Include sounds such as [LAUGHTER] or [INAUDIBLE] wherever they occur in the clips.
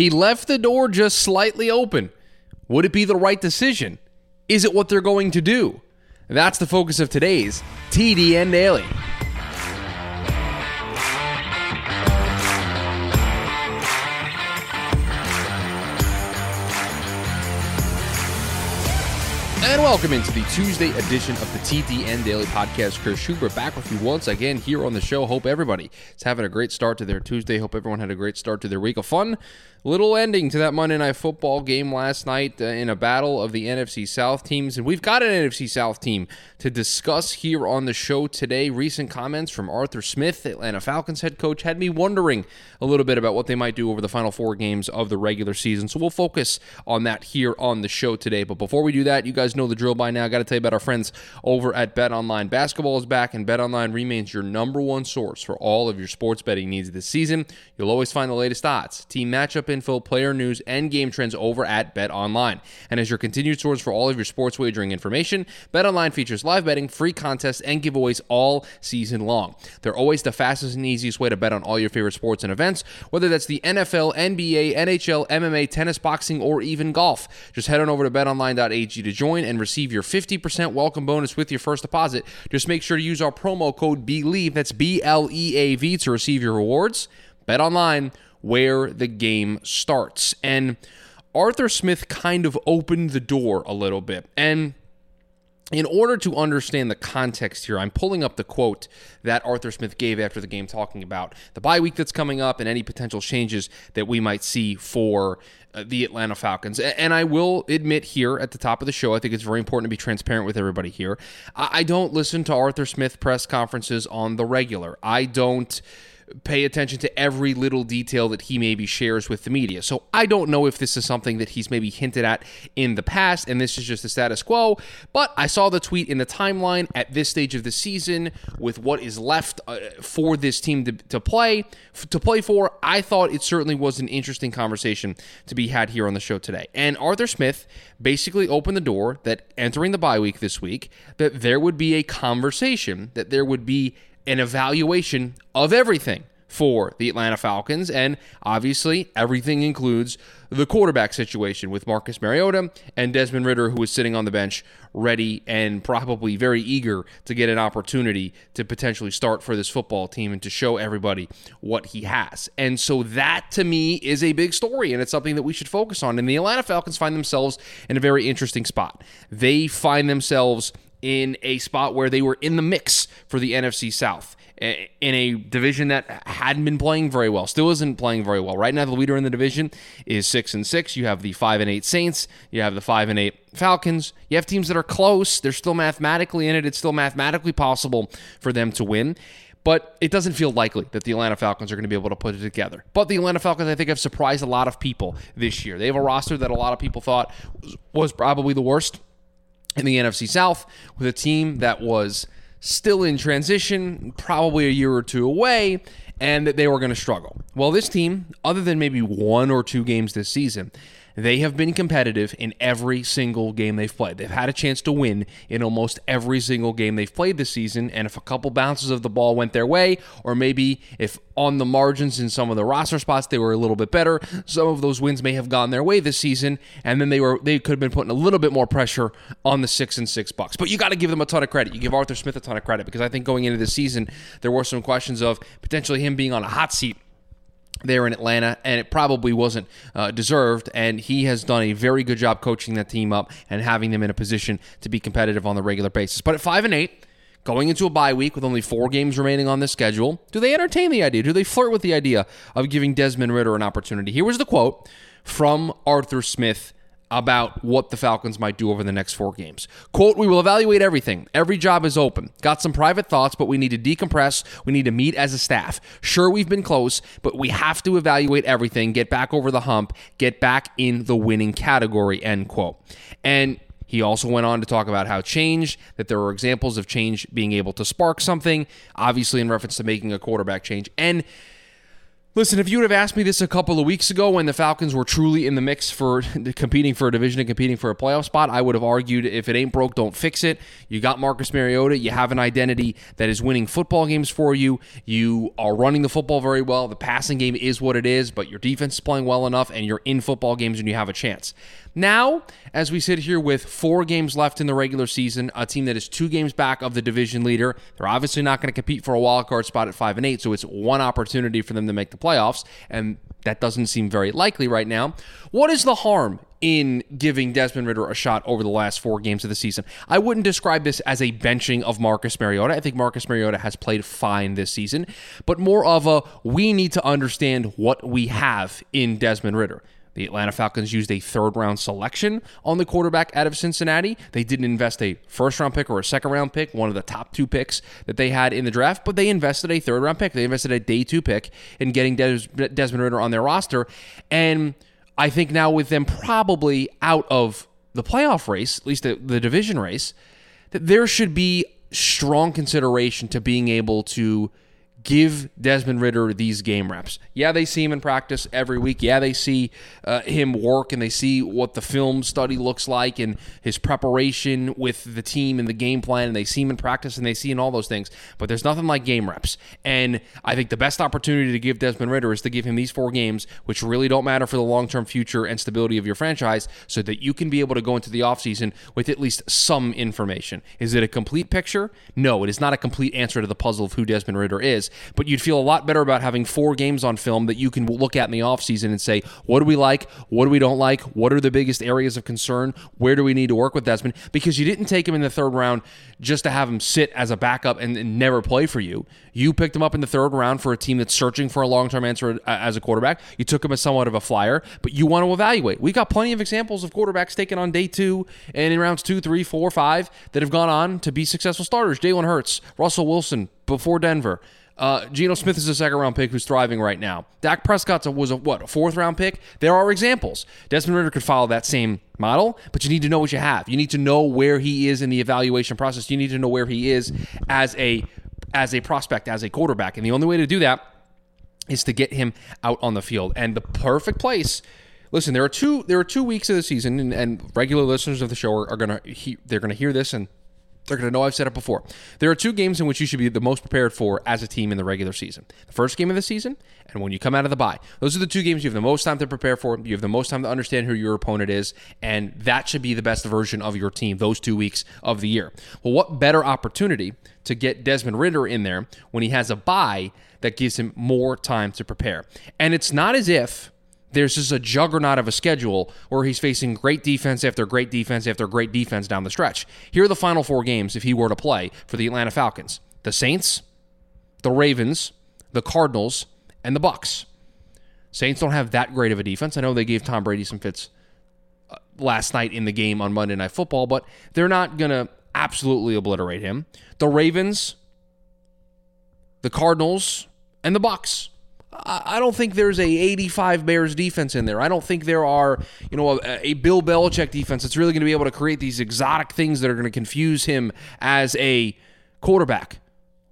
He left the door just slightly open. Would it be the right decision? Is it what they're going to do? That's the focus of today's TDN Daily. And welcome into the Tuesday edition of the TDN Daily Podcast. Chris Schubert back with you once again here on the show. Hope everybody is having a great start to their Tuesday. Hope everyone had a great start to their week of fun little ending to that Monday Night Football game last night uh, in a battle of the NFC South teams. And we've got an NFC South team to discuss here on the show today. Recent comments from Arthur Smith, Atlanta Falcons head coach, had me wondering a little bit about what they might do over the final four games of the regular season. So we'll focus on that here on the show today. But before we do that, you guys know the drill by now. I got to tell you about our friends over at Bet Online. Basketball is back, and Bet Online remains your number one source for all of your sports betting needs this season. You'll always find the latest odds, team matchup info, player news, and game trends over at Bet Online. And as your continued source for all of your sports wagering information, Bet Online features live betting, free contests, and giveaways all season long. They're always the fastest and easiest way to bet on all your favorite sports and events, whether that's the NFL, NBA, NHL, MMA, tennis, boxing, or even golf. Just head on over to betonline.ag to join and receive your 50% welcome bonus with your first deposit. Just make sure to use our promo code BLEAV, that's B L E A V, to receive your rewards. Bet online where the game starts. And Arthur Smith kind of opened the door a little bit. And in order to understand the context here, I'm pulling up the quote that Arthur Smith gave after the game, talking about the bye week that's coming up and any potential changes that we might see for uh, the Atlanta Falcons. And I will admit here at the top of the show, I think it's very important to be transparent with everybody here. I don't listen to Arthur Smith press conferences on the regular. I don't pay attention to every little detail that he maybe shares with the media. So I don't know if this is something that he's maybe hinted at in the past and this is just the status quo, but I saw the tweet in the timeline at this stage of the season with what is left uh, for this team to, to play to play for. I thought it certainly was an interesting conversation to be had here on the show today. And Arthur Smith basically opened the door that entering the bye week this week that there would be a conversation, that there would be an evaluation of everything for the Atlanta Falcons. And obviously, everything includes the quarterback situation with Marcus Mariota and Desmond Ridder, who is sitting on the bench, ready and probably very eager to get an opportunity to potentially start for this football team and to show everybody what he has. And so, that to me is a big story, and it's something that we should focus on. And the Atlanta Falcons find themselves in a very interesting spot. They find themselves in a spot where they were in the mix for the NFC South in a division that hadn't been playing very well, still isn't playing very well. Right now, the leader in the division is six and six. You have the five and eight Saints. You have the five and eight Falcons. You have teams that are close. They're still mathematically in it. It's still mathematically possible for them to win. But it doesn't feel likely that the Atlanta Falcons are going to be able to put it together. But the Atlanta Falcons, I think, have surprised a lot of people this year. They have a roster that a lot of people thought was probably the worst in the NFC South with a team that was still in transition, probably a year or two away, and that they were going to struggle. Well, this team, other than maybe one or two games this season, they have been competitive in every single game they've played. They've had a chance to win in almost every single game they've played this season. And if a couple bounces of the ball went their way, or maybe if on the margins in some of the roster spots they were a little bit better, some of those wins may have gone their way this season. And then they were they could have been putting a little bit more pressure on the six and six bucks. But you got to give them a ton of credit. You give Arthur Smith a ton of credit because I think going into the season there were some questions of potentially him being on a hot seat there in Atlanta, and it probably wasn't uh, deserved. And he has done a very good job coaching that team up and having them in a position to be competitive on the regular basis. But at five and eight, going into a bye week with only four games remaining on the schedule, do they entertain the idea? Do they flirt with the idea of giving Desmond Ridder an opportunity? Here was the quote from Arthur Smith about what the Falcons might do over the next four games. Quote, we will evaluate everything. Every job is open. Got some private thoughts, but we need to decompress. We need to meet as a staff. Sure, we've been close, but we have to evaluate everything, get back over the hump, get back in the winning category, end quote. And he also went on to talk about how change, that there were examples of change being able to spark something, obviously in reference to making a quarterback change. And Listen, if you would have asked me this a couple of weeks ago when the Falcons were truly in the mix for [LAUGHS] competing for a division and competing for a playoff spot, I would have argued if it ain't broke, don't fix it. You got Marcus Mariota. You have an identity that is winning football games for you. You are running the football very well. The passing game is what it is, but your defense is playing well enough and you're in football games and you have a chance. Now, as we sit here with four games left in the regular season, a team that is two games back of the division leader, they're obviously not going to compete for a wild card spot at five and eight, so it's one opportunity for them to make the playoffs, and that doesn't seem very likely right now. What is the harm in giving Desmond Ridder a shot over the last four games of the season. I wouldn't describe this as a benching of Marcus Mariota. I think Marcus Mariota has played fine this season, but more of a we need to understand what we have in Desmond Ridder. The Atlanta Falcons used a third round selection on the quarterback out of Cincinnati. They didn't invest a first round pick or a second round pick, one of the top two picks that they had in the draft, but they invested a third round pick. They invested a day two pick in getting Des- Desmond Ridder on their roster. And I think now with them probably out of the playoff race, at least the, the division race, that there should be strong consideration to being able to give Desmond Ridder these game reps. Yeah, they see him in practice every week. Yeah, they see uh, him work and they see what the film study looks like and his preparation with the team and the game plan. And they see him in practice and they see in all those things. But there's nothing like game reps. And I think the best opportunity to give Desmond Ridder is to give him these four games, which really don't matter for the long term future and stability of your franchise, so that you can be able to go into the offseason with at least some information. Is it a complete picture? No, it is not a complete answer to the puzzle of who Desmond Ridder is but you'd feel a lot better about having four games on film that you can look at in the offseason and say, what do we like? What do we don't like? What are the biggest areas of concern? Where do we need to work with Desmond? Because you didn't take him in the third round just to have him sit as a backup and, and never play for you. You picked him up in the third round for a team that's searching for a long term answer uh, as a quarterback. You took him as somewhat of a flyer, but you want to evaluate. We've got plenty of examples of quarterbacks taken on day two and in rounds two, three, four, five that have gone on to be successful starters. Jalen Hurts, Russell Wilson before Denver. Uh, Geno Smith is a second round pick who's thriving right now. Dak Prescott was a what a fourth round pick. There are examples. Desmond Ridder could follow that same model, but you need to know what you have. You need to know where he is in the evaluation process. You need to know where he is as a as a prospect, as a quarterback, and the only way to do that is to get him out on the field. And the perfect place. Listen, there are two there are two weeks of the season, and, and regular listeners of the show are, are gonna he, they're gonna hear this and they're going to know I've said it before. There are two games in which you should be the most prepared for as a team in the regular season. The first game of the season and when you come out of the bye. Those are the two games you have the most time to prepare for. You have the most time to understand who your opponent is, and that should be the best version of your team those two weeks of the year. Well, what better opportunity to get Desmond Ridder in there when he has a bye that gives him more time to prepare? And it's not as if there's just a juggernaut of a schedule where he's facing great defense after great defense after great defense down the stretch. Here are the final four games if he were to play for the Atlanta Falcons: the Saints, the Ravens, the Cardinals, and the Bucks. Saints don't have that great of a defense. I know they gave Tom Brady some fits uh, last night in the game on Monday Night Football, but they're not going to absolutely obliterate him. The Ravens, the Cardinals, and the Bucks I don't think there's a 85 Bears defense in there. I don't think there are, you know, a, a Bill Belichick defense that's really going to be able to create these exotic things that are going to confuse him as a quarterback.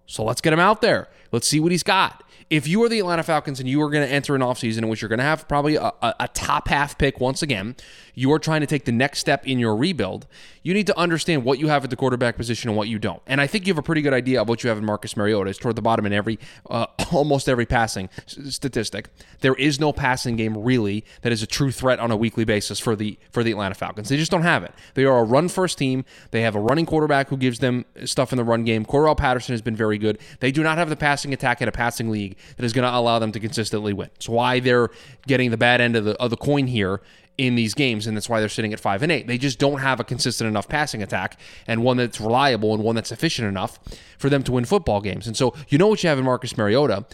So let's get him out there. Let's see what he's got if you are the Atlanta Falcons and you are going to enter an offseason in which you're going to have probably a, a, a, top half pick once again, you are trying to take the next step in your rebuild, you need to understand what you have at the quarterback position and what you don't. And I think you have a pretty good idea of what you have in Marcus Mariota. It's toward the bottom in every, uh, [LAUGHS] almost every passing statistic. There is no passing game really that is a true threat on a weekly basis for the for the Atlanta Falcons. They just don't have it. They are a run first team. They have a running quarterback who gives them stuff in the run game. Cordarrelle Patterson has been very good. They do not have the passing attack in a passing league that is going to allow them to consistently win. It's why they're getting the bad end of the of the coin here in these games, and that's why they're sitting at five and eight. They just don't have a consistent enough passing attack and one that's reliable and one that's efficient enough for them to win football games. And so you know what you have in Marcus Mariota.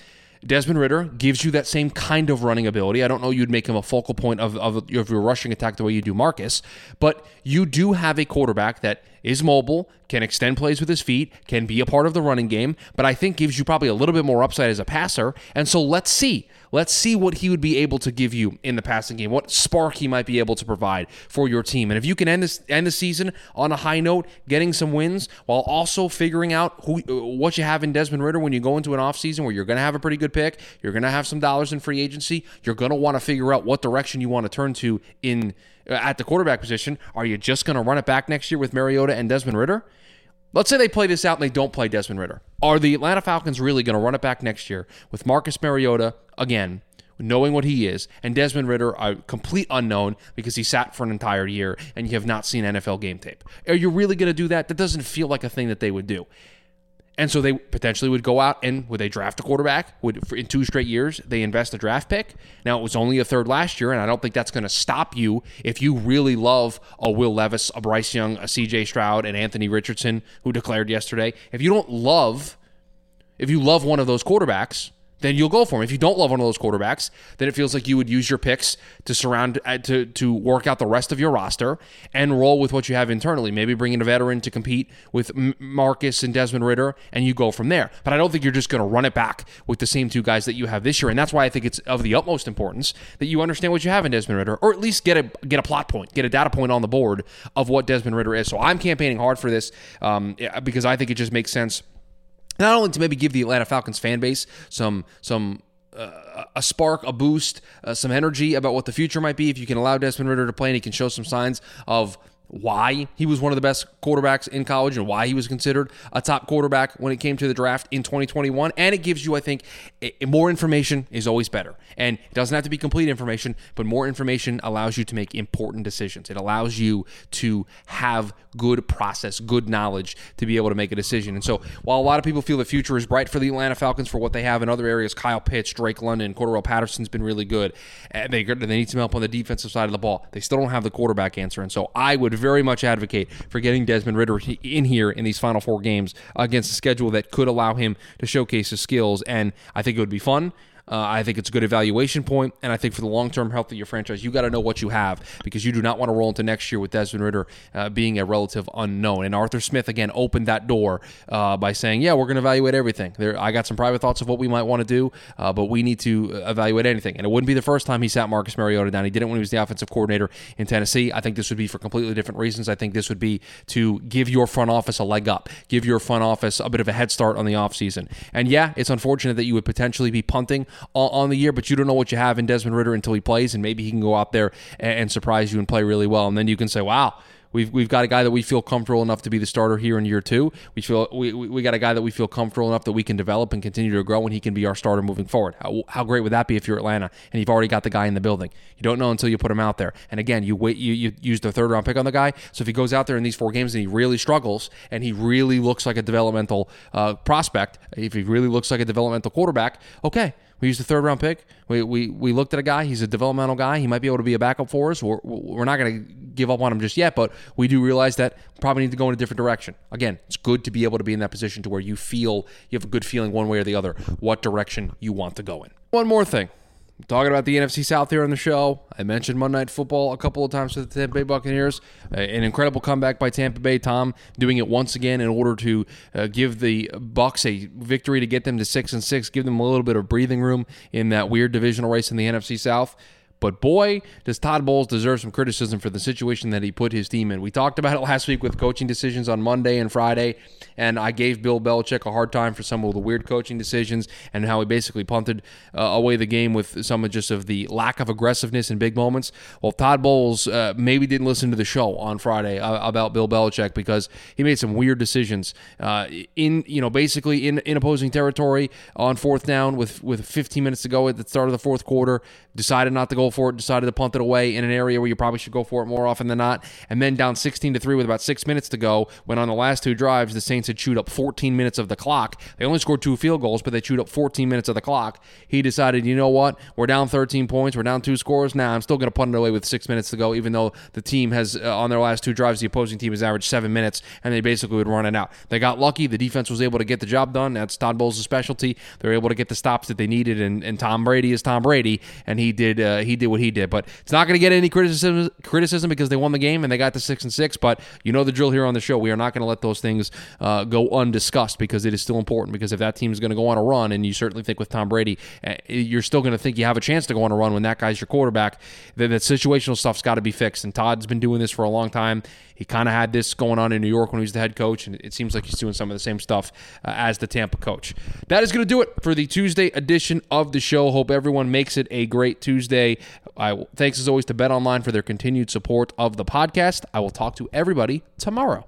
Desmond Ridder gives you that same kind of running ability. I don't know you'd make him a focal point of, of, of your rushing attack the way you do Marcus, but you do have a quarterback that is mobile, can extend plays with his feet, can be a part of the running game, but I think gives you probably a little bit more upside as a passer. And so let's see. Let's see what he would be able to give you in the passing game, what spark he might be able to provide for your team. And if you can end this end the season on a high note, getting some wins while also figuring out who what you have in Desmond Ridder when you go into an offseason where you're going to have a pretty good pick, you're going to have some dollars in free agency, you're going to want to figure out what direction you want to turn to in Uh, at the quarterback position. Are you just going to run it back next year with Mariota and Desmond Ridder? Let's say they play this out and they don't play Desmond Ridder. Are the Atlanta Falcons really going to run it back next year with Marcus Mariota again, knowing what he is, and Desmond Ridder, a complete unknown because he sat for an entire year and you have not seen NFL game tape? Are you really going to do that? That doesn't feel like a thing that they would do. And so they potentially would go out and would they draft a quarterback? Would in two straight years they invest a draft pick? Now it was only a third last year, and I don't think that's going to stop you if you really love a Will Levis, a Bryce Young, a C.J. Stroud, and Anthony Richardson, who declared yesterday. If you don't love, if you love one of those quarterbacks, then you'll go for him. If you don't love one of those quarterbacks, then it feels like you would use your picks to surround uh, to to work out the rest of your roster and roll with what you have internally. Maybe bring in a veteran to compete with Marcus and Desmond Ridder, and you go from there. But I don't think you're just going to run it back with the same two guys that you have this year, and that's why I think it's of the utmost importance that you understand what you have in Desmond Ridder, or at least get a get a plot point, get a data point on the board of what Desmond Ridder is. So I'm campaigning hard for this um, because I think it just makes sense not only to maybe give the Atlanta Falcons fan base some some uh, a spark, a boost, uh, some energy about what the future might be if you can allow Desmond Ridder to play and he can show some signs of why he was one of the best quarterbacks in college and why he was considered a top quarterback when it came to the draft in 2021. And it gives you, I think, more information is always better. And it doesn't have to be complete information, but more information allows you to make important decisions. It allows you to have good process, good knowledge to be able to make a decision. And so while a lot of people feel the future is bright for the Atlanta Falcons for what they have in other areas, Kyle Pitts, Drake London, Cordarrelle Patterson's been really good. They, they need some help on the defensive side of the ball. They still don't have the quarterback answer. And so I would very much advocate for getting Desmond Ridder in here in these final four games against a schedule that could allow him to showcase his skills. And I think it would be fun. Uh, I think it's a good evaluation point, and I think for the long term health of your franchise, you got to know what you have because you do not want to roll into next year with Desmond Ridder uh, being a relative unknown. And Arthur Smith again opened that door uh, by saying, "Yeah, we're going to evaluate everything." There, I got some private thoughts of what we might want to do, uh, but we need to evaluate anything. And it wouldn't be the first time he sat Marcus Mariota down. He did it when he was the offensive coordinator in Tennessee. I think this would be for completely different reasons. I think this would be to give your front office a leg up, give your front office a bit of a head start on the offseason. And yeah, it's unfortunate that you would potentially be punting on, on the year but you don't know what you have in Desmond Ridder until he plays, and maybe he can go out there and, and surprise you and play really well. And then you can say, wow, We've, we've got a guy that we feel comfortable enough to be the starter here in year two. We feel we, we got a guy that we feel comfortable enough that we can develop and continue to grow, and he can be our starter moving forward. How, how great would that be if you're Atlanta and you've already got the guy in the building? You don't know until you put him out there. And again, you wait you, you use the third round pick on the guy. So if he goes out there in these four games and he really struggles and he really looks like a developmental uh, prospect, if he really looks like a developmental quarterback, okay, we used the third round pick. We, we, we looked at a guy. He's a developmental guy. He might be able to be a backup for us. We're, we're not going to give up on him just yet, but we do realize that probably need to go in a different direction. Again, it's good to be able to be in that position to where you feel you have a good feeling one way or the other what direction you want to go in. One more thing talking about the NFC South here on the show. I mentioned Monday Night Football a couple of times for the Tampa Bay Buccaneers. Uh, an incredible comeback by Tampa Bay. Tom doing it once again in order to uh, give the Bucks a victory to get them to six and six, give them a little bit of breathing room in that weird divisional race in the NFC South. But boy, does Todd Bowles deserve some criticism for the situation that he put his team in. We talked about it [LAUGHS] last week with coaching decisions on Monday and Friday, and I gave Bill Belichick a hard time for some of the weird coaching decisions and how he basically punted uh, away the game with some of just of the lack of aggressiveness in big moments. Well, Todd Bowles uh, maybe didn't listen to the show on Friday uh, about Bill Belichick because he made some weird decisions uh, in you know basically in, in opposing territory on fourth down with with 15 minutes to go at the start of the fourth quarter. Decided not to go for it, decided to punt it away in an area where you probably should go for it more often than not. And then down 16 to 3 with about six minutes to go, when on the last two drives, the Saints had chewed up 14 minutes of the clock. They only scored two field goals, but they chewed up 14 minutes of the clock. He decided, you know what? We're down 13 points. We're down two scores. Now nah, I'm still going to punt it away with six minutes to go, even though the team has, uh, on their last two drives, the opposing team has averaged seven minutes, and they basically would run it out. They got lucky. The defense was able to get the job done. That's Todd Bowles' specialty. They're able to get the stops that they needed, and, and Tom Brady is Tom Brady, and he did uh, he did did what he did. But it's not going to get any criticism criticism because they won the game and they got the six and six. But you know the drill here on the show. We are not going to let those things uh, go undiscussed because it is still important. Because if that team is going to go on a run, and you certainly think with Tom Brady, uh, you're still going to think you have a chance to go on a run when that guy's your quarterback. Then that situational stuff's got to be fixed. And Todd's been doing this for a long time. He kind of had this going on in New York when he was the head coach, and it seems like he's doing some of the same stuff uh, as the Tampa coach. That is going to do it for the Tuesday edition of the show. Hope everyone makes it a great Tuesday. I thanks as always to Bet Online for their continued support of the podcast. I will talk to everybody tomorrow.